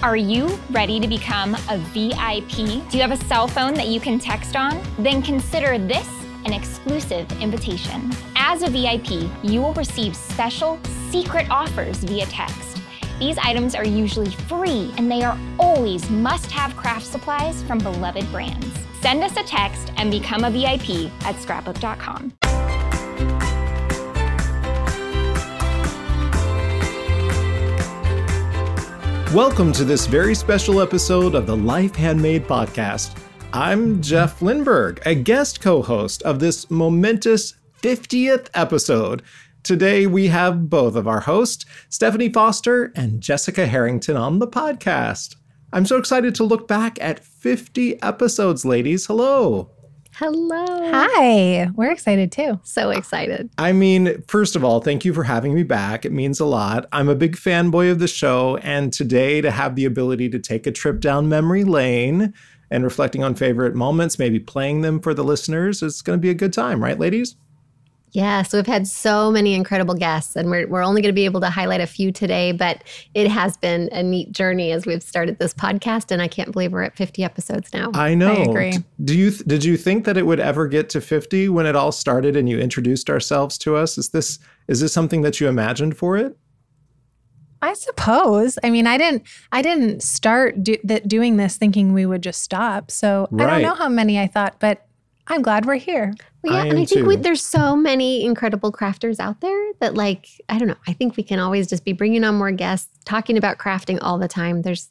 Are you ready to become a VIP? Do you have a cell phone that you can text on? Then consider this an exclusive invitation. As a VIP, you will receive special secret offers via text. These items are usually free and they are always must have craft supplies from beloved brands. Send us a text and become a VIP at scrapbook.com. Welcome to this very special episode of the Life Handmade podcast. I'm Jeff Lindberg, a guest co host of this momentous 50th episode. Today we have both of our hosts, Stephanie Foster and Jessica Harrington, on the podcast. I'm so excited to look back at 50 episodes, ladies. Hello. Hello. Hi. We're excited too. So excited. I mean, first of all, thank you for having me back. It means a lot. I'm a big fanboy of the show, and today to have the ability to take a trip down memory lane and reflecting on favorite moments, maybe playing them for the listeners, it's going to be a good time, right, ladies? Yeah, so we've had so many incredible guests, and we're, we're only going to be able to highlight a few today, but it has been a neat journey as we've started this podcast, and I can't believe we're at 50 episodes now. I know. I agree. Do you did you think that it would ever get to 50 when it all started and you introduced ourselves to us? Is this is this something that you imagined for it? I suppose. I mean, I didn't. I didn't start do, that doing this thinking we would just stop. So I don't know how many I thought, but I'm glad we're here. Well, yeah, I and am I think we, there's so many incredible crafters out there that, like, I don't know. I think we can always just be bringing on more guests, talking about crafting all the time. There's,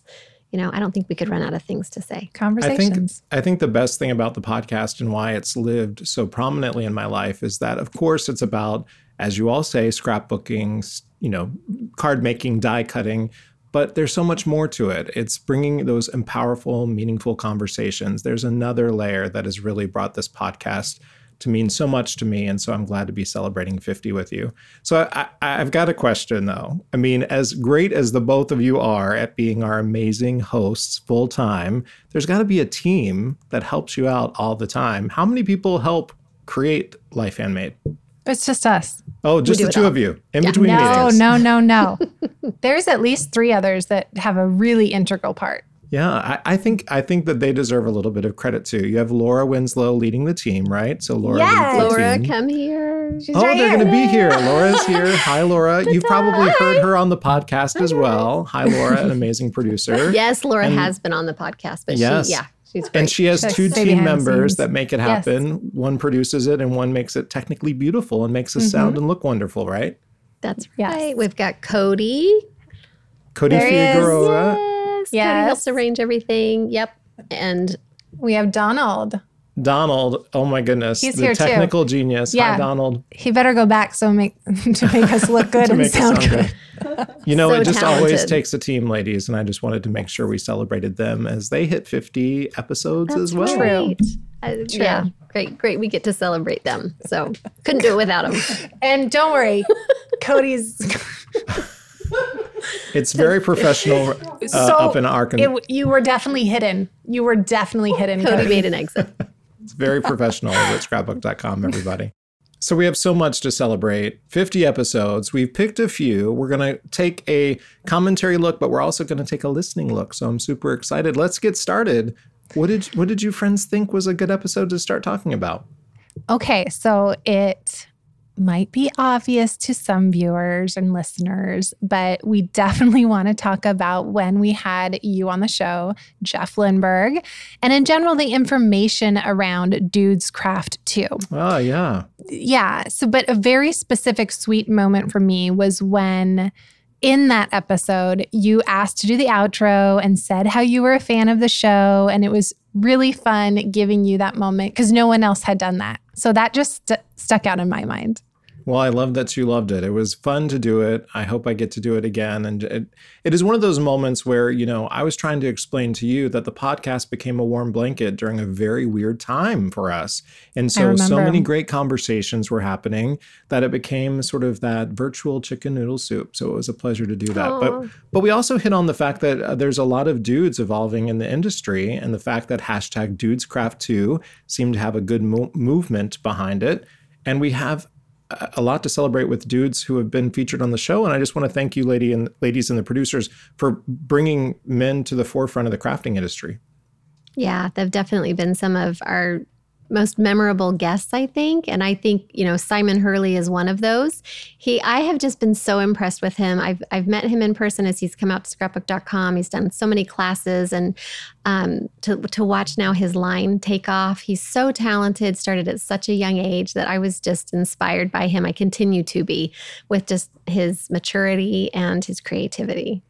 you know, I don't think we could run out of things to say. I think Conversations. I think the best thing about the podcast and why it's lived so prominently in my life is that of course it's about as you all say scrapbooking, you know, card making, die cutting, but there's so much more to it. It's bringing those powerful, meaningful conversations. There's another layer that has really brought this podcast to mean so much to me and so i'm glad to be celebrating 50 with you so I, I, i've got a question though i mean as great as the both of you are at being our amazing hosts full time there's got to be a team that helps you out all the time how many people help create life handmade It's just us. oh just the two all. of you in Yeah. between No, meetings no, no, no. There's at least three others that have a really integral part. Yeah, I, I think I think that they deserve a little bit of credit too. You have Laura Winslow leading the team, right? So Laura, Yes. leads the Laura, team. come here. She's Oh, right they're going to be here. Laura's here. Hi, Laura. You've probably heard her on the podcast as well. Hi, Laura, an amazing producer. Yes, Laura And- has been on the podcast, but Yes. she, yeah, she's great. And she has She'll two team members scenes. that make it Yes. happen. One produces it and one makes it technically beautiful and makes us Mm-hmm. sound and look wonderful, right? That's Yes. right. We've got Cody. Cody There he is. Figueroa. Yes, Cody helps arrange everything. Yep. And We have Donald. Donald, oh my goodness, He's the here too. technical genius. Hi, Donald. He better go back so make to make us look good and sound, good. good. You know, So it just always takes a team, ladies, and I just wanted to make sure we celebrated them as they hit 50 episodes as well. True. right. Uh, Yeah, great, great. We get to celebrate them. So couldn't do it without them. And don't worry, Cody's It's very professional uh, so up in Arkansas. you were definitely hidden. You were definitely hidden. Cody Cody. made an exit. It's very professional over at scrapbook.com, everybody. So we have so much to celebrate. 50 episodes. We've picked a few. We're going to take a commentary look, but we're also going to take a listening look. So I'm super excited. Let's get started. What did what did you friends think was a good episode to start talking about? Okay, so it might be obvious to some viewers and listeners, but we definitely want to talk about when we had you on the show, Jeff Lindberg, and in general, the information around Dudes Craft too. Oh, ah, yeah. Yeah. So, but a very specific sweet moment for me was when in that episode you asked to do the outro and said how you were a fan of the show. And it was really fun giving you that moment because no one else had done that. So that just st- stuck out in my mind. Well, I love that you loved it. It was fun to do it. I hope I get to do it again. And it, it is one of those moments where, you know, I was trying to explain to you that the podcast became a warm blanket during a very weird time for us. And so, so many great conversations were happening that it became sort of that virtual chicken noodle soup. So it was a pleasure to do that. Aw. But but we also hit on the fact that uh, there's a lot of dudes evolving in the industry, and the fact that hashtag DudesCraft2 seemed to have a good mo- movement behind it. And we have a lot to celebrate with dudes who have been featured on the show. And I just want to thank you, lady and ladies and the producers, for bringing men to the forefront of the crafting industry. Yeah, they've definitely been some of our most memorable guests, I think. And I think, you know, Simon Hurley is one of those. He I have just been so impressed with him. I've I've met him in person as he's come out to scrapbook.com. He's done so many classes and um, to to watch now his line take off. He's so talented, started at such a young age that I was just inspired by him. I continue to be with just his maturity and his creativity.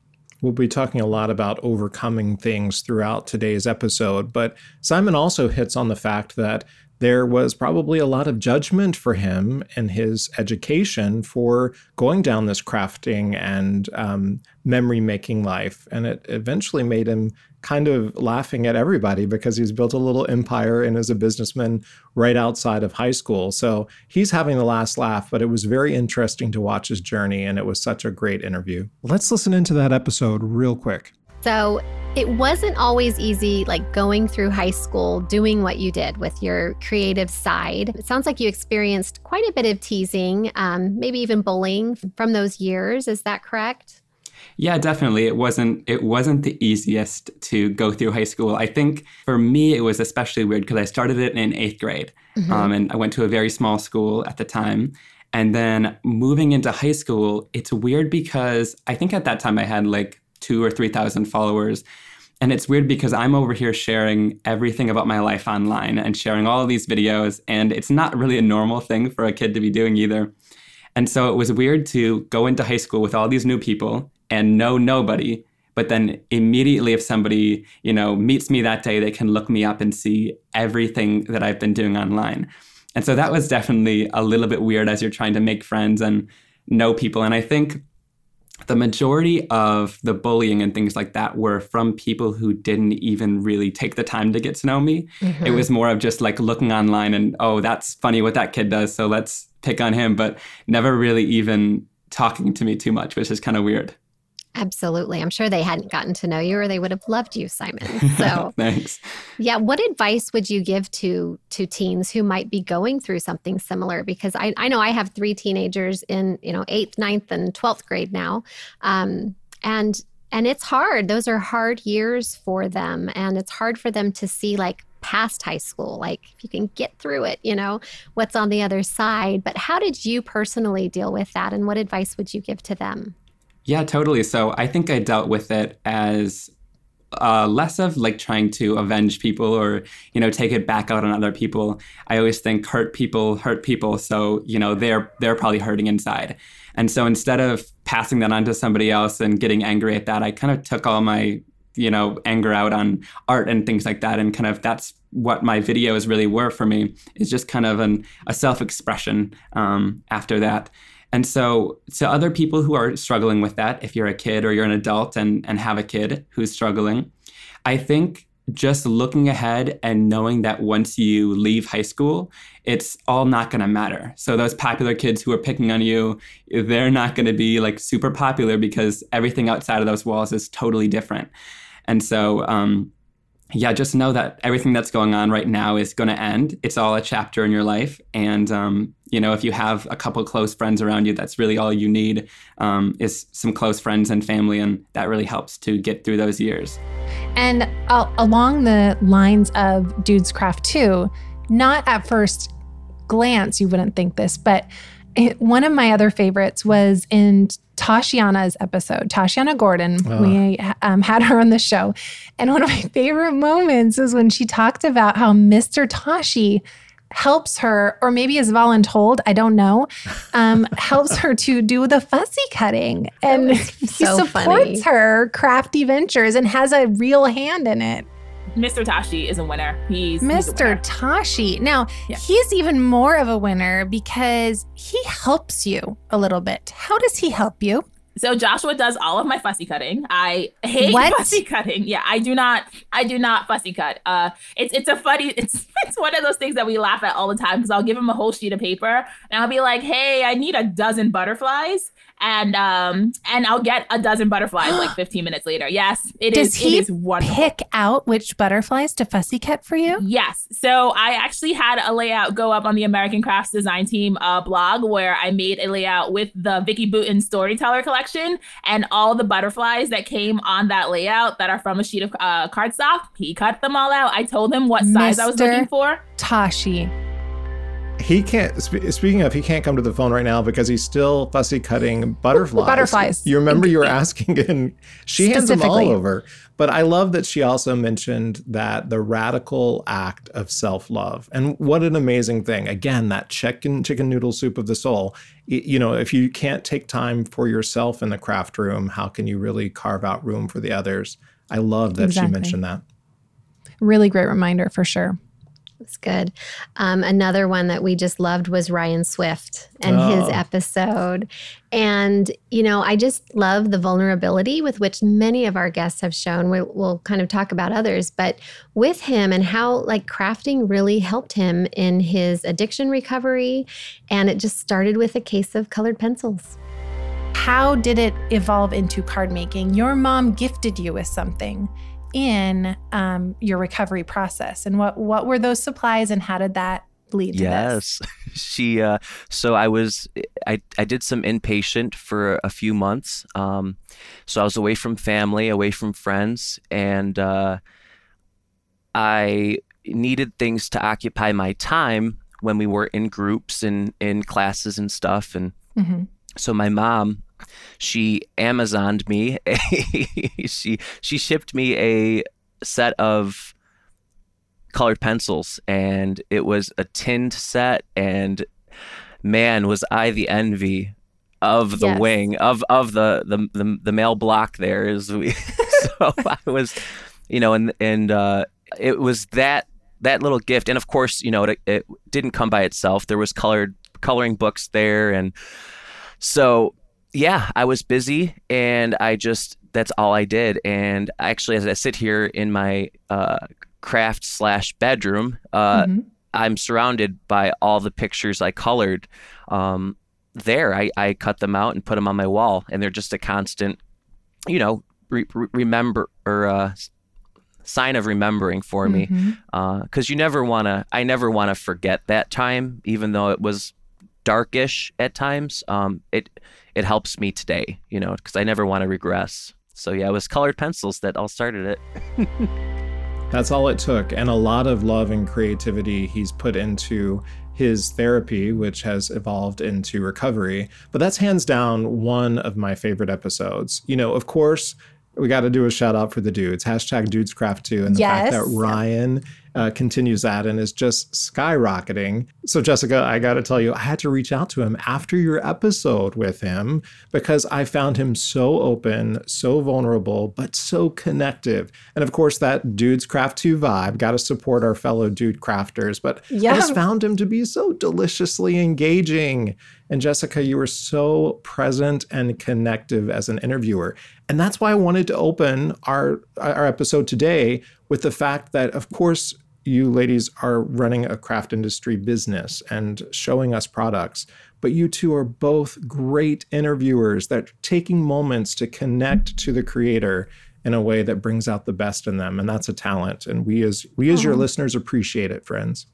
We'll be talking a lot about overcoming things throughout today's episode, but Simon also hits on the fact that there was probably a lot of judgment for him and his education for going down this crafting and um, memory making life. And it eventually made him kind of laughing at everybody because he's built a little empire and is a businessman right outside of high school. So he's having the last laugh, but it was very interesting to watch his journey. And it was such a great interview. Let's listen into that episode real quick. So it wasn't always easy, like going through high school, doing what you did with your creative side. It sounds like you experienced quite a bit of teasing, um, maybe even bullying from those years. Is that correct? Yeah, definitely. It wasn't it wasn't the easiest to go through high school. I think for me it was especially weird because I started it in eighth grade, mm-hmm. um, and I went to a very small school at the time. And then moving into high school, it's weird because I think at that time I had like two or 3,000 followers. And it's weird because I'm over here sharing everything about my life online and sharing all of these videos. And it's not really a normal thing for a kid to be doing either. And so it was weird to go into high school with all these new people and know nobody. But then immediately, if somebody, you know, meets me that day, they can look me up and see everything that I've been doing online. And so that was definitely a little bit weird as you're trying to make friends and know people. And I think the majority of the bullying and things like that were from people who didn't even really take the time to get to know me. Mm-hmm. It was more of just like looking online and, oh, that's funny what that kid does. So let's pick on him, but never really even talking to me too much, which is kind of weird. Absolutely. I'm sure they hadn't gotten to know you or they would have loved you, Simon. So thanks. Yeah. What advice would you give to to teens who might be going through something similar? Because I, I know I have three teenagers in, you know, eighth, ninth, and twelfth grade now. Um, and and it's hard. Those are hard years for them. And it's hard for them to see like past high school, like if you can get through it, you know, what's on the other side. But how did you personally deal with that? And what advice would you give to them? Yeah, totally. So I think I dealt with it as uh, less of like trying to avenge people or you know take it back out on other people. I always think hurt people hurt people, so you know they're they're probably hurting inside. And so instead of passing that on to somebody else and getting angry at that, I kind of took all my you know anger out on art and things like that, and kind of that's what my videos really were for me is just kind of an, a self expression um, after that. And so, to other people who are struggling with that, if you're a kid or you're an adult and, and have a kid who's struggling, I think just looking ahead and knowing that once you leave high school, it's all not going to matter. So, those popular kids who are picking on you, they're not going to be like super popular because everything outside of those walls is totally different. And so, um, yeah, just know that everything that's going on right now is going to end. It's all a chapter in your life. And, um, you know, if you have a couple close friends around you, that's really all you need um, is some close friends and family. And that really helps to get through those years. And uh, along the lines of Dudes Craft 2, not at first glance, you wouldn't think this, but it, one of my other favorites was in Tashiana's episode, Tashiana Gordon. Oh. We um, had her on the show. And one of my favorite moments is when she talked about how Mr. Tashi helps her, or maybe is voluntold, I don't know, um, helps her to do the fussy cutting. And he supports funny. her crafty ventures and has a real hand in it. Mr. Tashi is a winner. He's Mr. He's winner. Tashi. Now, yeah. he's even more of a winner because he helps you a little bit. How does he help you? So Joshua does all of my fussy cutting. I hate what? fussy cutting. Yeah, I do not. I do not fussy cut. Uh, it's it's a funny. It's it's one of those things that we laugh at all the time because I'll give him a whole sheet of paper and I'll be like, "Hey, I need a dozen butterflies," and um and I'll get a dozen butterflies like 15 minutes later. Yes, it Does is. he it is wonderful. Pick out which butterflies to fussy cut for you. Yes. So I actually had a layout go up on the American Crafts Design Team uh, blog where I made a layout with the Vicki Boutin Storyteller collection and all the butterflies that came on that layout that are from a sheet of uh, cardstock. He cut them all out. I told him what size Mr. I was looking for. Tashi. He can't. Sp- speaking of, he can't come to the phone right now because he's still fussy cutting butterflies. Butterflies. You remember you were asking, and she hands them all over. But I love that she also mentioned that the radical act of self love, and what an amazing thing! Again, that chicken chicken noodle soup of the soul. You know, if you can't take time for yourself in the craft room, how can you really carve out room for the others? I love that exactly. she mentioned that. Really great reminder for sure. It's good. Um, another one that we just loved was Ryan Swift and oh. his episode. And, you know, I just love the vulnerability with which many of our guests have shown. We, will kind of talk about others, but with him and how like crafting really helped him in his addiction recovery. And it just started with a case of colored pencils. How did it evolve into card making? Your mom gifted you with something in um, your recovery process and what what were those supplies and how did that lead to this? yes she uh, so i was i i did some inpatient for a few months um, so i was away from family away from friends and uh, i needed things to occupy my time when we were in groups and in classes and stuff and mm-hmm. so my mom she Amazoned me. A, she she shipped me a set of colored pencils, and it was a tinned set. And man, was I the envy of the yes. wing of of the, the the the male block there is we so I was you know and and uh, it was that that little gift and of course you know it, it didn't come by itself there was colored coloring books there and so yeah, I was busy and I just, that's all I did. And actually, as I sit here in my uh, craft slash bedroom, uh, mm-hmm. I'm surrounded by all the pictures I colored um, there. I, I cut them out and put them on my wall, and they're just a constant, you know, re- remember or uh, sign of remembering for me. Because mm-hmm. uh, you never want to, I never want to forget that time, even though it was darkish at times. Um, it it helps me today, you know, because I never want to regress. So yeah, it was colored pencils that all started it. That's all it took, and a lot of love and creativity he's put into his therapy, which has evolved into recovery. But that's hands down one of my favorite episodes. You know, of course, we got to do a shout out for the dudes. Hashtag dudescraft2 and the yes. fact that Ryan uh, continues that and is just skyrocketing. So, Jessica, I got to tell you, I had to reach out to him after your episode with him because I found him so open, so vulnerable, but so connective. And of course, that Dudes Craft 2 vibe, got to support our fellow dude crafters. But yeah. I just found him to be so deliciously engaging. And Jessica, you were so present and connective as an interviewer. And that's why I wanted to open our, our episode today with the fact that, of course, you ladies are running a craft industry business and showing us products, but you two are both great interviewers that are taking moments to connect to the creator in a way that brings out the best in them and that's a talent and we as we as your uh-huh. listeners appreciate it friends.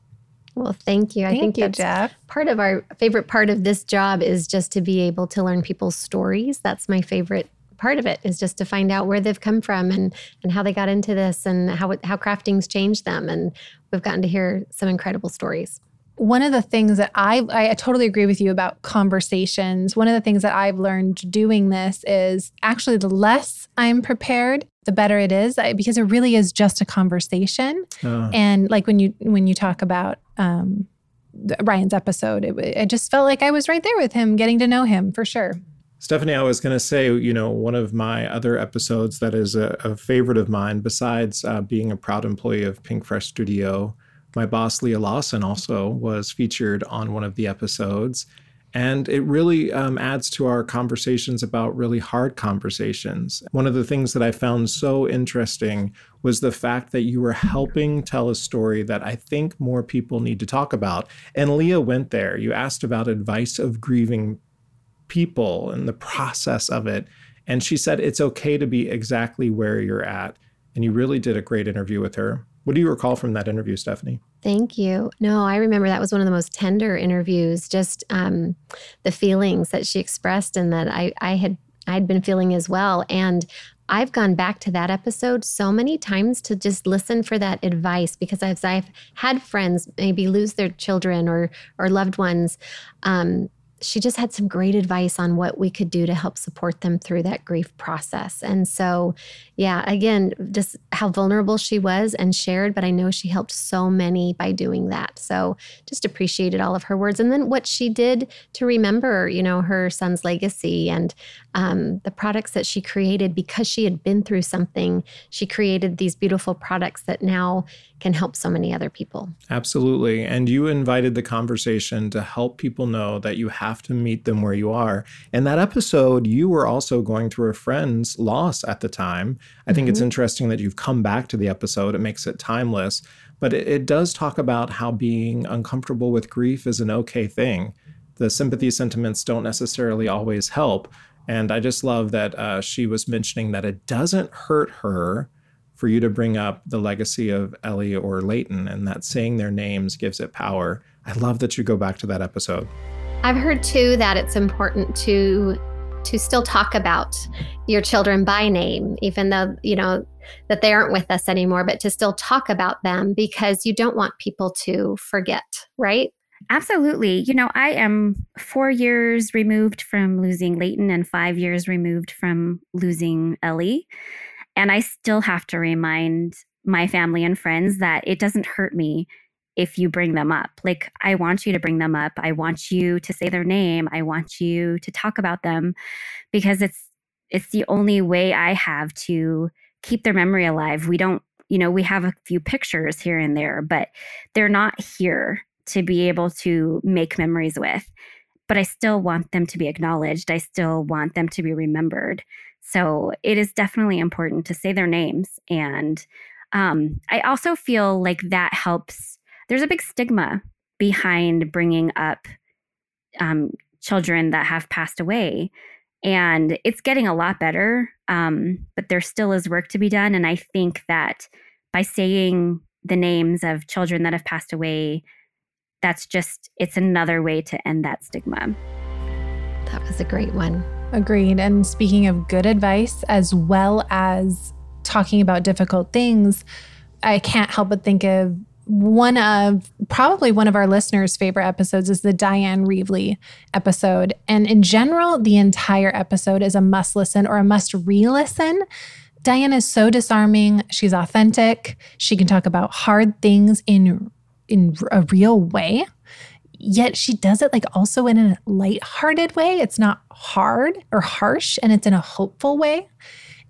Well thank you. Thank i think you jeff. part of our favorite part of this job is just to be able to learn people's stories. That's my favorite part of it is just to find out where they've come from and and how they got into this and how how crafting's changed them and we've gotten to hear some incredible stories one of the things that I, I totally agree with you about conversations. One of the things that I've learned doing this is actually the less I'm prepared, the better it is because it really is just a conversation. Uh. And like when you when you talk about um, Ryan's episode, it, it just felt like I was right there with him, getting to know him for sure. Stephanie, I was going to say, you know, one of my other episodes that is a, a favorite of mine, besides uh, being a proud employee of Pink Fresh Studio, my boss, Leah Lawson, also was featured on one of the episodes. And it really um, adds to our conversations about really hard conversations. One of the things that I found so interesting was the fact that you were helping tell a story that I think more people need to talk about. And Leah went there. You asked about advice of grieving people and the process of it. And she said it's okay to be exactly where you're at. And you really did a great interview with her. What do you recall from that interview, Stephanie? Thank you. No, I remember that was one of the most tender interviews. Just um, the feelings that she expressed and that I, I had I'd been feeling as well. And I've gone back to that episode so many times to just listen for that advice because as I've had friends maybe lose their children or or loved ones, um, she just had some great advice on what we could do to help support them through that grief process. And so, yeah, again, just how vulnerable she was and shared, but I know she helped so many by doing that. So, just appreciated all of her words and then what she did to remember, you know, her son's legacy and um, the products that she created because she had been through something. She created these beautiful products that now can help so many other people. Absolutely. And you invited the conversation to help people know that you have to meet them where you are. In that episode, you were also going through a friend's loss at the time. I think mm-hmm. it's interesting that you've come back to the episode, it makes it timeless. But it, it does talk about how being uncomfortable with grief is an okay thing. The sympathy sentiments don't necessarily always help. And I just love that uh, she was mentioning that it doesn't hurt her for you to bring up the legacy of Ellie or Leighton and that saying their names gives it power. I love that you go back to that episode. I've heard too that it's important to to still talk about your children by name even though you know that they aren't with us anymore but to still talk about them because you don't want people to forget right Absolutely. You know, I am four years removed from losing Leighton and five years removed from losing Ellie. And I still have to remind my family and friends that it doesn't hurt me if you bring them up. Like, I want you to bring them up. I want you to say their name. I want you to talk about them because it's it's the only way I have to keep their memory alive. We don't, you know, we have a few pictures here and there, but they're not here to be able to make memories with. But I still want them to be acknowledged. I still want them to be remembered. So it is definitely important to say their names. And um, I also feel like that helps. There's a big stigma behind bringing up um, children that have passed away. And it's getting a lot better, um, but there still is work to be done. And I think that by saying the names of children that have passed away, that's just, it's another way to end that stigma. That was a great one. Agreed. And speaking of good advice, as well as talking about difficult things, I can't help but think of one of probably one of our listeners' favorite episodes is the Dyan Reaveley episode. And in general, the entire episode is a must listen or a must re listen. Dyan is so disarming. She's authentic. She can talk about hard things in in a real way yet she does it like also in a light-hearted way. It's not hard or harsh, and it's in a hopeful way.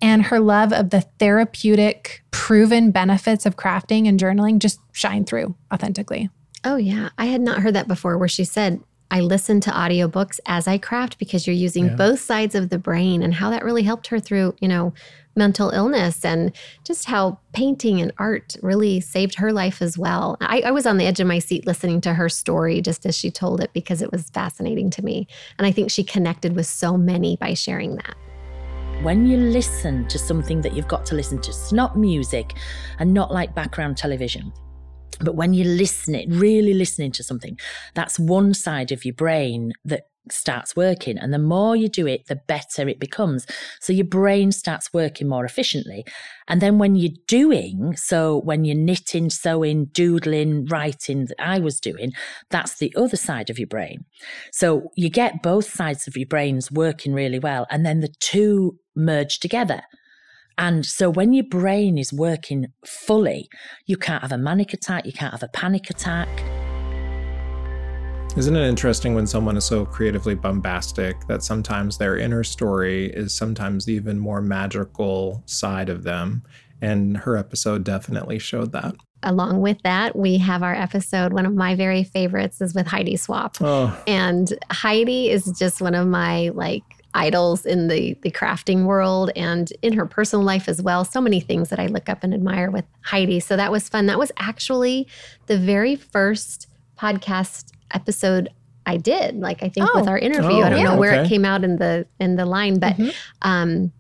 And her love of the therapeutic, proven benefits of crafting and journaling just shine through authentically. Oh, yeah. I had not heard that before where she said, I listen to audiobooks as I craft because you're using yeah. both sides of the brain and how that really helped her through, you know, mental illness and just how painting and art really saved her life as well. I, I, was on the edge of my seat listening to her story just as she told it because it was fascinating to me. And I think she connected with so many by sharing that. When you listen to something that you've got to listen to, it's not music and not like background television. But when you listen it, really listening to something, that's one side of your brain that starts working. And the more you do it, the better it becomes. So your brain starts working more efficiently. And then when you're doing, so when you're knitting, sewing, doodling, writing, that I was doing, that's the other side of your brain. So you get both sides of your brains working really well. And then the two merge together. And so when your brain is working fully, you can't have a manic attack, you can't have a panic attack. Isn't it interesting when someone is so creatively bombastic that sometimes their inner story is sometimes the even more magical side of them? And her episode definitely showed that. Along with that, we have our episode. One of my very favorites is with Heidi Swapp. Oh. And Heidi is just one of my like idols in the the crafting world and in her personal life as well. So many things that I look up and admire with Heidi. So that was fun. That was actually the very first podcast episode I did. Like I think with Oh. our interview, Oh, I don't yeah. know where okay. it came out in the in the line, but Mhm. um,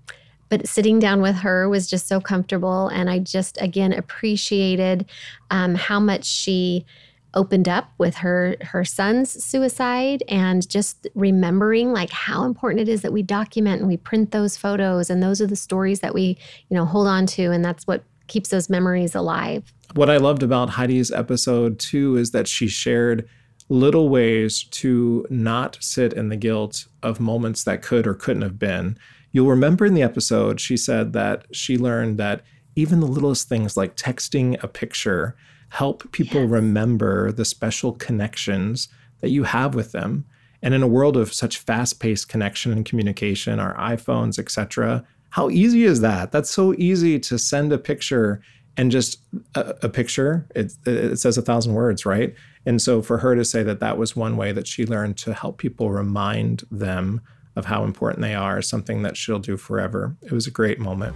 but sitting down with her was just so comfortable, and I just again appreciated um, how much she opened up with her her son's suicide and just remembering like how important it is that we document and we print those photos and those are the stories that we you know hold on to and that's what keeps those memories alive What I loved about Heidi's episode too is that she shared little ways to not sit in the guilt of moments that could or couldn't have been. You'll remember in the episode, she said that she learned that even the littlest things like texting a picture help people remember the special connections that you have with them. And in a world of such fast-paced connection and communication, our iPhones, etc., how easy is that? That's so easy to send a picture and just a, a picture. It, it says a thousand words, right? And so for her to say that that was one way that she learned to help people remind them of how important they are is something that she'll do forever. It was a great moment.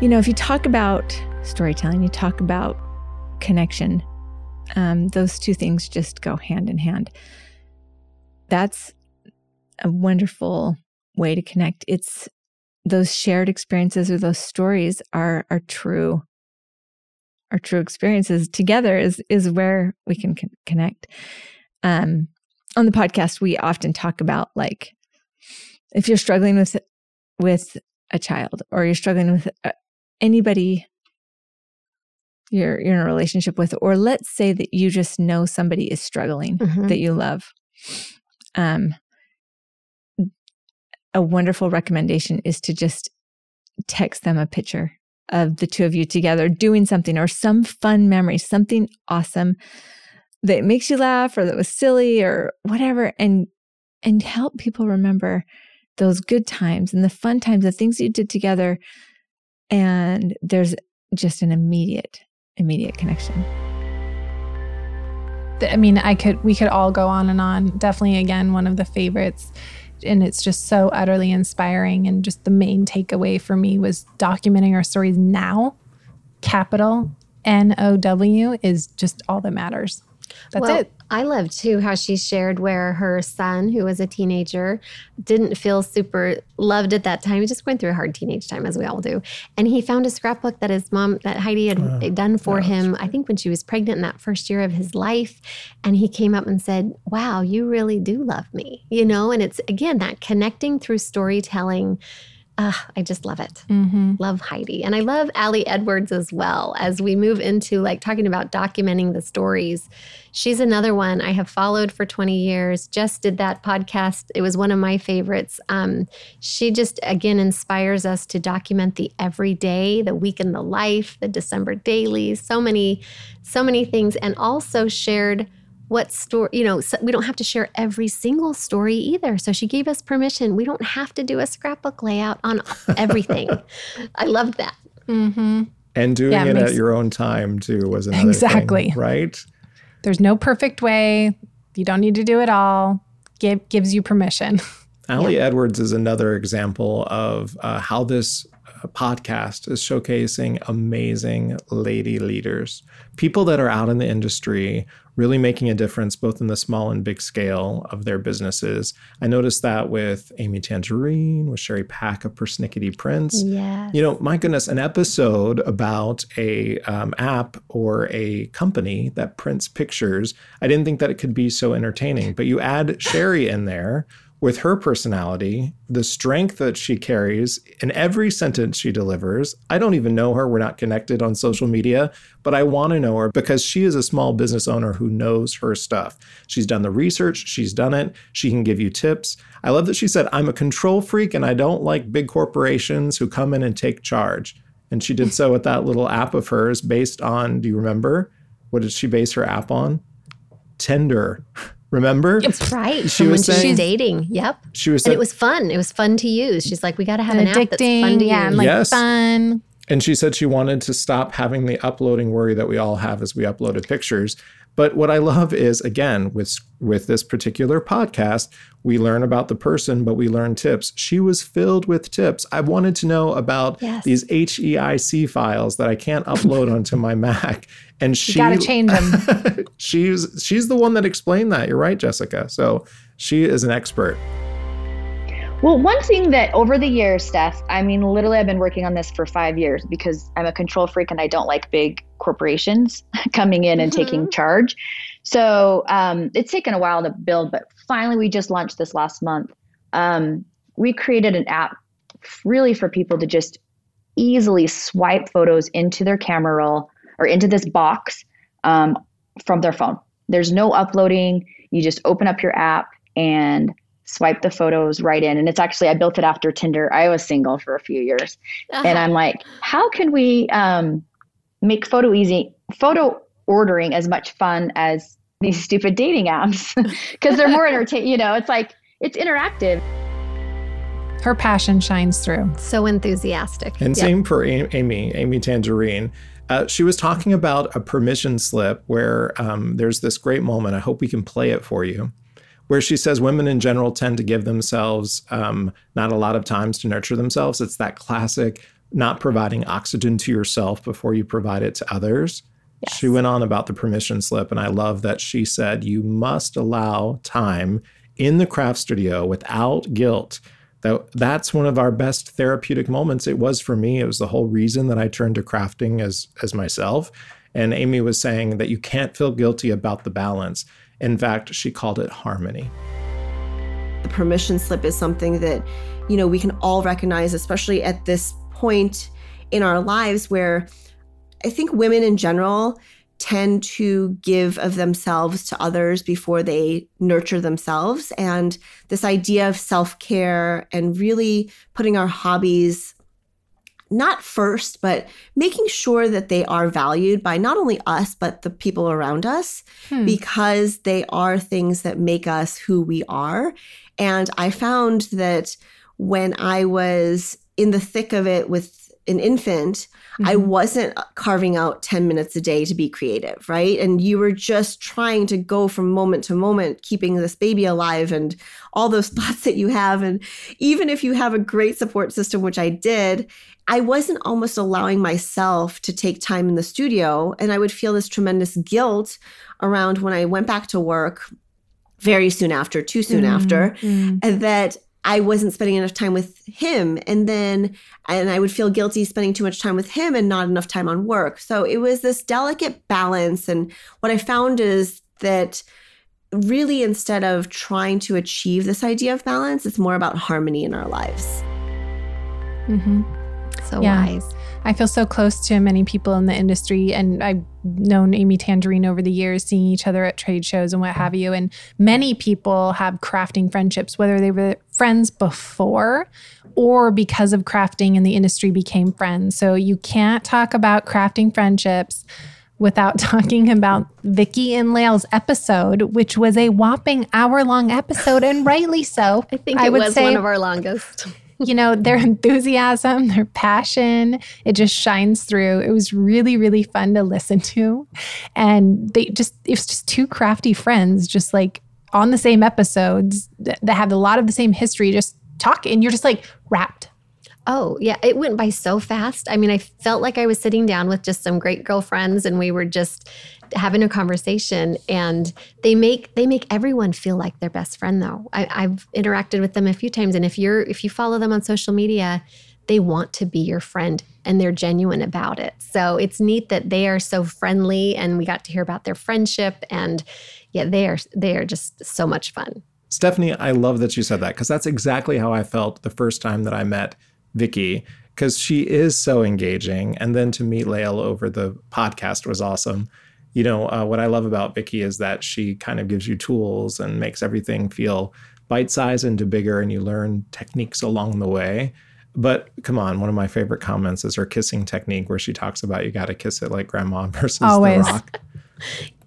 You know, if you talk about storytelling, you talk about connection, um, those two things just go hand in hand. That's a wonderful way to connect. It's those shared experiences or those stories are are true. Our true experiences together is is where we can con- connect. Um, on the podcast, we often talk about like if you're struggling with with a child or you're struggling with uh, anybody you're you're in a relationship with or let's say that you just know somebody is struggling Mhm. that you love um a wonderful recommendation is to just text them a picture of the two of you together doing something or some fun memory something awesome that makes you laugh or that was silly or whatever and and help people remember those good times and the fun times the things you did together and there's just an immediate immediate connection I mean, I could we could all go on and on. Definitely again one of the favorites. And it's just so utterly inspiring. And just the main takeaway for me was documenting our stories now, capital N O W is just all that matters. That's well, it. I love too how she shared where her son, who was a teenager, didn't feel super loved at that time. He just went through a hard teenage time, as we all do. And he found a scrapbook that his mom, that Heidi had Wow. done for him, I think when she was pregnant in that first year of his life. And he came up and said, Wow, you really do love me, you know? And it's again that connecting through storytelling. Uh, I just love it Mm-hmm. love Heidi. And I love Ali Edwards as well as we move into like talking about documenting the stories. She's another one I have followed for 20 years, just did that podcast. It was one of my favorites. Um, she just, again, inspires us to document the everyday, the week in the life, the December dailies, so many, so many things. And also shared what story, you know, so we don't have to share every single story either. So she gave us permission. We don't have to do a scrapbook layout on everything. I loved that. Mm-hmm. And doing Yeah, it it makes- at your own time too was another Exactly. thing, right? There's no perfect way. You don't need to do it all. Give, gives you permission. Ali Edwards is another example of uh, how this uh, podcast is showcasing amazing lady leaders, people that are out in the industry, really making a difference both in the small and big scale of their businesses. I noticed that with Amy Tangerine, with Sherry Pack of Persnickety Prints. Yes. You know, my goodness, an episode about a um, app or a company that prints pictures. I didn't think that it could be so entertaining, but you add Sherry in there with her personality, the strength that she carries in every sentence she delivers. I don't even know her. We're not connected on social media, but I want to know her because she is a small business owner who knows her stuff. She's done the research, she's done it, she can give you tips. I love that she said, I'm a control freak and I don't like big corporations who come in and take charge. And she did so with that little app of hers based on, do you remember? What did she base her app on? Tinder. Remember? It's right. She From was when saying- she's dating. Yep. She was And it was fun. It was fun to use. She's like, we got to have And an app that's fun to yeah, use. like Yes. fun. and she said she wanted to stop having the uploading worry that we all have as we uploaded pictures. But what I love is again with with this particular podcast, we learn about the person, but we learn tips. She was filled with tips. I wanted to know about Yes. these HEIC files that I can't upload onto my Mac, and she got to change them. she's she's the one that explained that. You're right, Jessica. So she is an expert. Well, one thing that over the years, Steph, I mean, literally, I've been working on this for five years because I'm a control freak and I don't like big corporations coming in and taking charge. So um, it's taken a while to build, but finally, we just launched this last month. Um, we created an app really for people to just easily swipe photos into their camera roll or into this box um, from their phone. There's no uploading. You just open up your app and swipe the photos right in. And it's actually, I built it after Tinder. I was single for a few years. And I'm like, how can we um, make photo easy, photo ordering as much fun as these stupid dating apps? Because they're more entertaining. You know, it's like, it's interactive. Her passion shines through. So enthusiastic. And Yep. same for Amy, Amy Tangerine. Uh, she was talking about a permission slip where um, there's this great moment. I hope we can play it for you, where she says women in general tend to give themselves um, not a lot of times to nurture themselves. It's that classic not providing oxygen to yourself before you provide it to others. She went on about the permission slip, and I love that she said you must allow time in the craft studio without guilt. That that's one of our best therapeutic moments. It was for me. It was the whole reason that i turned to crafting as as myself. And amy was saying that you can't feel guilty about the balance in fact she called it harmony. The permission slip is something that you know we can all recognize especially at this point in our lives where i think women in general tend to give of themselves to others before they nurture themselves. And this idea of self-care and really putting our hobbies not first but making sure that they are valued by not only us but the people around us Hmm. because they are things that make us who we are and I found that when I was in the thick of it with an infant, I Mhm. wasn't carving out 10 minutes a day to be creative, right? And you were just trying to go from moment to moment, keeping this baby alive and all those thoughts that you have. And even if you have a great support system, which I did, I wasn't almost allowing myself to take time in the studio. And I would feel this tremendous guilt around when I went back to work very soon after, too soon Mm, after, mm. and that I wasn't spending enough time with him. And then, and I would feel guilty spending too much time with him and not enough time on work. So it was this delicate balance. And what I found is that really, instead of trying to achieve this idea of balance, it's more about harmony in our lives. Mhm. So Yeah. wise. I feel so close to many people in the industry, and I've known Amy Tangerine over the years, seeing each other at trade shows and what have you. And many people have crafting friendships, whether they were friends before or because of crafting in the industry became friends. So you can't talk about crafting friendships without talking about Vicki and Lael's episode, which was a whopping hour long episode, and rightly so. I think I it would was say- one of our longest. You know, their mm-hmm. enthusiasm, their passion, it just shines through. It was really, really fun to listen to. And they just, it was just two crafty friends, just like on the same episodes that that have a lot of the same history, just talking. You're just like wrapped. Oh, yeah. It went by so fast. I mean, I felt like I was sitting down with just some great girlfriends and we were just having a conversation and they make they make everyone feel like their best friend though. I, I've interacted with them a few times and if you're if you follow them on social media, they want to be your friend and they're genuine about it. So it's neat that they are so friendly and we got to hear about their friendship and yeah, they are they are just so much fun. Stephanie, I love that you said that because that's exactly how I felt the first time that I met Vicki because she is so engaging. And then to meet Lael over the podcast was awesome. You know, uh, what I love about Vicki is that she kind of gives you tools and makes everything feel bite sized into bigger, and you learn techniques along the way. But come on, one of my favorite comments is her kissing technique where she talks about you got to kiss it like grandma versus Always. the rock.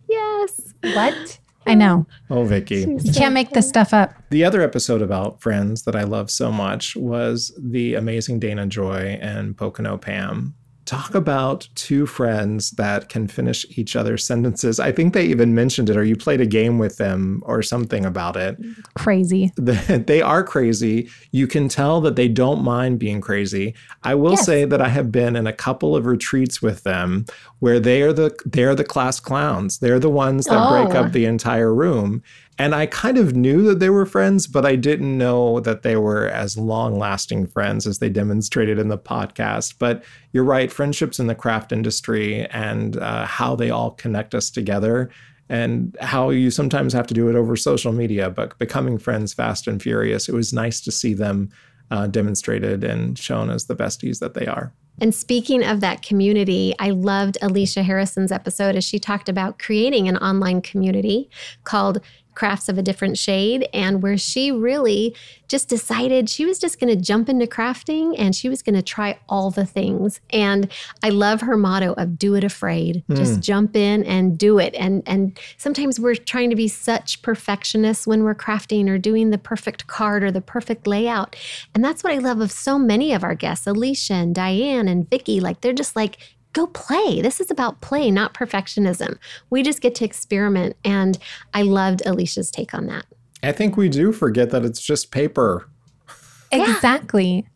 Yes. What? I know. Oh, Vicki. You can't make this stuff up. The other episode about Friends that I love so much was the amazing Dana Joy and Pocono Pam. Talk about two friends that can finish each other's sentences. I think they even mentioned it, or you played a game with them or something about it. Crazy. they are crazy. You can tell that they don't mind being crazy. I will yes. say that I have been in a couple of retreats with them where they are the they're the class clowns. They're the ones that oh. break up oh. the entire room. And I kind of knew that they were friends, but I didn't know that they were as long lasting friends as they demonstrated in the podcast. But you're right, friendships in the craft industry and uh, how they all connect us together and how you sometimes have to do it over social media, but becoming friends fast and furious. It was nice to see them uh, demonstrated and shown as the besties that they are. And speaking of that community, I loved Alicia Harrison's episode as she talked about creating an online community called crafts of a different shade and where she really just decided she was just going to jump into crafting and she was going to try all the things. And i love her motto of do it afraid. Mm. just jump in and do it. And and sometimes we're trying to be such perfectionists when we're crafting or doing the perfect card or the perfect layout. And that's what i love of so many of our guests alicia and Dyan and vicki like they're just like go play. This is about play, not perfectionism. We just get to experiment. And I loved Alicia's take on that. I think we do forget that it's just paper. Exactly.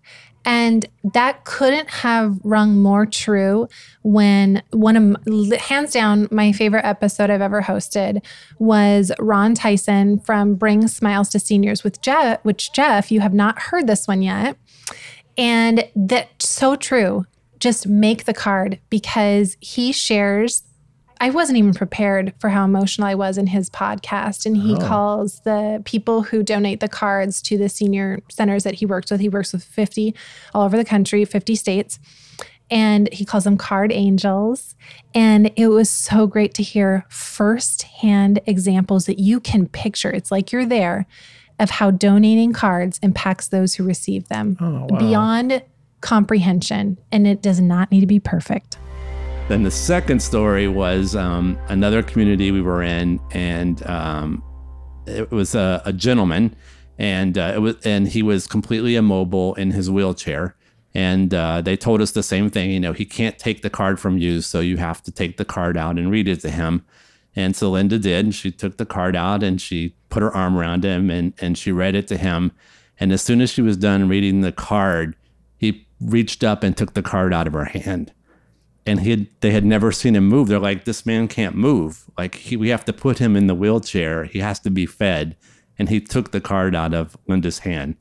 And that couldn't have rung more true when one of hands down my favorite episode I've ever hosted was Ron Tyson from Bring Smiles to Seniors with Jeff, which Jeff, you have not heard this one yet. And that's so true just make the card because he shares. I wasn't even prepared for how emotional I was in his podcast. And he oh. calls the people who donate the cards to the senior centers that he works with. He works with 50 all over the country, 50 states. And he calls them card angels. And it was so great to hear firsthand examples that you can picture. It's like you're there of how donating cards impacts those who receive them oh, wow. beyond comprehension, and it does not need to be perfect. Then the second story was um, another community we were in, and um, it was a, a gentleman, and uh, it was and he was completely immobile in his wheelchair. And uh, they told us the same thing. You know, he can't take the card from you, so you have to take the card out and read it to him. And so Linda did. And she took the card out and she put her arm around him and, and she read it to him. And as soon as she was done reading the card, reached up and took the card out of her hand. And he had, they had never seen him move. They're like, this man can't move. Like, he, we have to put him in the wheelchair. He has to be fed. And he took the card out of Linda's hand.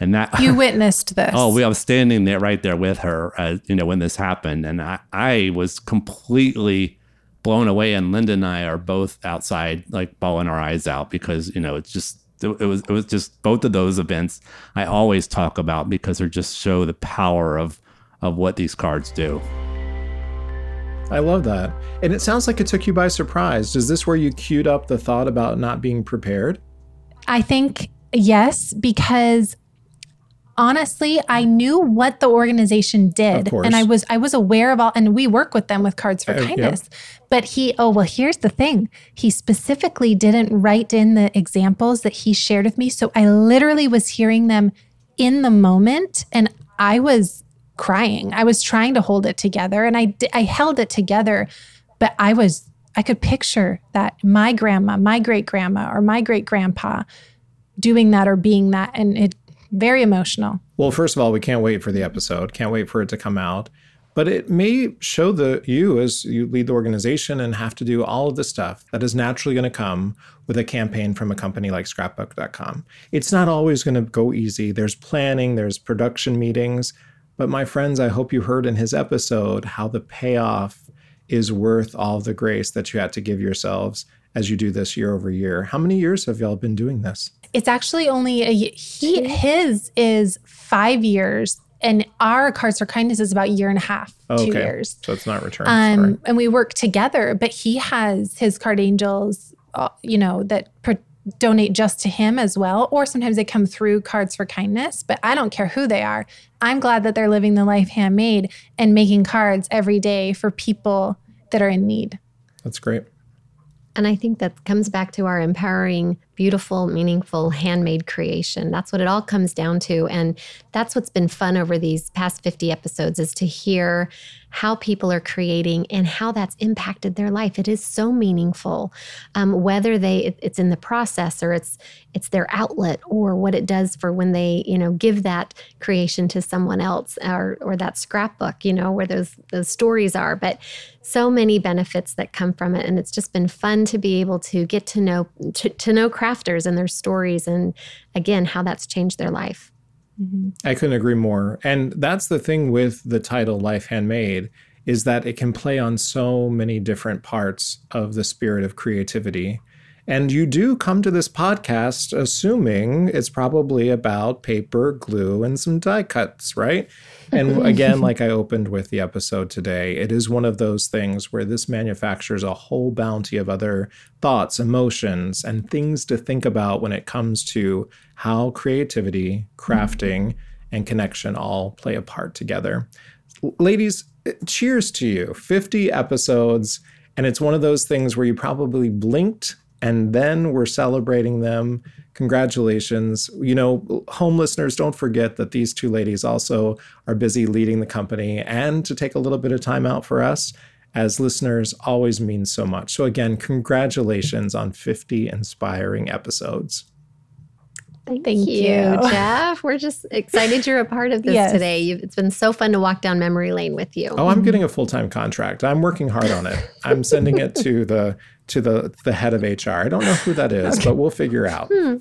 And that you witnessed this. oh, we I was standing there right there with her, uh, you know, when this happened, and I, I was completely blown away. And Linda and I are both outside, like bawling our eyes out because you know it's just it was it was just both of those events I always talk about because they just show the power of of what these cards do. I love that. And it sounds like it took you by surprise. Is this where you queued up the thought about not being prepared? I think yes, because honestly, I knew what the organization did, and I was I was aware of all, and we work with them with Cards for uh, Kindness. Yep. But he, oh well, here's the thing: he specifically didn't write in the examples that he shared with me, so I literally was hearing them in the moment, and I was crying. I was trying to hold it together, and I I held it together, but I was I could picture that my grandma, my great grandma, or my great grandpa doing that or being that, and it very emotional. Well, first of all, we can't wait for the episode. Can't wait for it to come out. But it may show the you as you lead the organization and have to do all of the stuff that is naturally going to come with a campaign from a company like scrapbook.com. It's not always going to go easy. There's planning, there's production meetings. But my friends, I hope you heard in his episode how the payoff is worth all the grace that you had to give yourselves as you do this year over year. How many years have y'all been doing this? It's actually only a he his is five years and our cards for kindness is about a year and a half, two okay. years. So it's not returned. Um, and we work together, but he has his card angels, uh, you know, that donate just to him as well, or sometimes they come through cards for kindness. But I don't care who they are. I'm glad that they're living the life handmade and making cards every day for people that are in need. That's great. And I think that comes back to our empowering beautiful, meaningful, handmade creation. That's what it all comes down to. And that's what's been fun over these past 50 episodes is to hear how people are creating and how that's impacted their life. It is so meaningful, um, whether they it's in the process or it's it's their outlet or what it does for when they you know give that creation to someone else or or that scrapbook you know where those those stories are. But so many benefits that come from it, and it's just been fun to be able to get to know to, to know crafters and their stories and again how that's changed their life. Mm-hmm. I couldn't agree more. And that's the thing with the title Life Handmade is that it can play on so many different parts of the spirit of creativity. And you do come to this podcast assuming it's probably about paper, glue, and some die cuts, right? And again, like I opened with the episode today, it is one of those things where this manufactures a whole bounty of other thoughts, emotions, and things to think about when it comes to how creativity, crafting, and connection all play a part together. Ladies, cheers to you. 50 episodes. And it's one of those things where you probably blinked and then we're celebrating them. Congratulations. You know, home listeners, don't forget that these two ladies also are busy leading the company and to take a little bit of time out for us as listeners always means so much. So, again, congratulations on 50 inspiring episodes. Thank, Thank you, you, Jeff. We're just excited you're a part of this yes. today. You've, it's been so fun to walk down memory lane with you. Oh, I'm getting a full time contract. I'm working hard on it. I'm sending it to the to the the head of HR. I don't know who that is, okay. but we'll figure out. Hmm.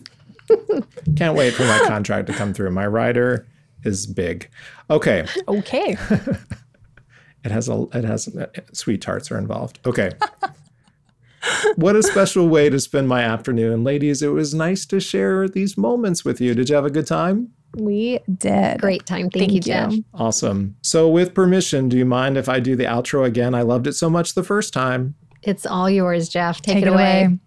Can't wait for my contract to come through. My rider is big. Okay. Okay. it has a it has uh, sweet tarts are involved. Okay. what a special way to spend my afternoon. Ladies, it was nice to share these moments with you. Did you have a good time? We did. Great time. Thank, Thank you, Jeff. Awesome. So, with permission, do you mind if I do the outro again? I loved it so much the first time. It's all yours, Jeff. Take, Take it, away. away.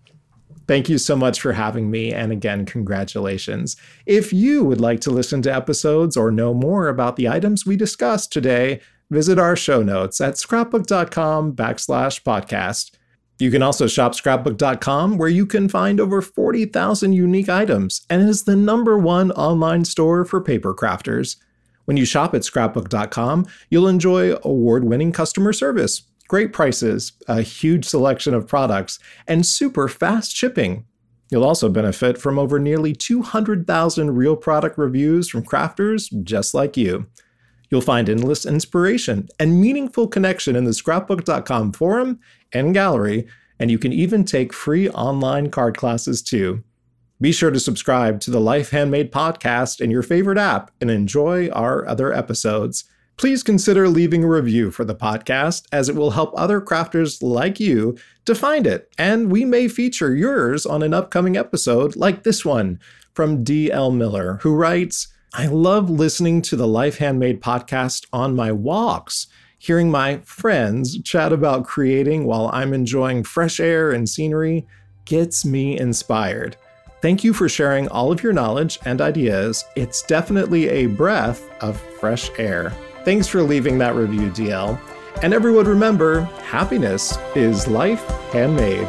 Thank you so much for having me. And again, congratulations. If you would like to listen to episodes or know more about the items we discussed today, visit our show notes at scrapbook.com backslash podcast. You can also shop scrapbook.com, where you can find over 40,000 unique items and is the number one online store for paper crafters. When you shop at scrapbook.com, you'll enjoy award winning customer service, great prices, a huge selection of products, and super fast shipping. You'll also benefit from over nearly 200,000 real product reviews from crafters just like you. You'll find endless inspiration and meaningful connection in the scrapbook.com forum and gallery, and you can even take free online card classes too. Be sure to subscribe to the Life Handmade podcast in your favorite app and enjoy our other episodes. Please consider leaving a review for the podcast as it will help other crafters like you to find it, and we may feature yours on an upcoming episode like this one from D.L. Miller, who writes, I love listening to the Life Handmade podcast on my walks, hearing my friends chat about creating while I'm enjoying fresh air and scenery gets me inspired. Thank you for sharing all of your knowledge and ideas. It's definitely a breath of fresh air. Thanks for leaving that review, DL. And everyone remember, happiness is life handmade.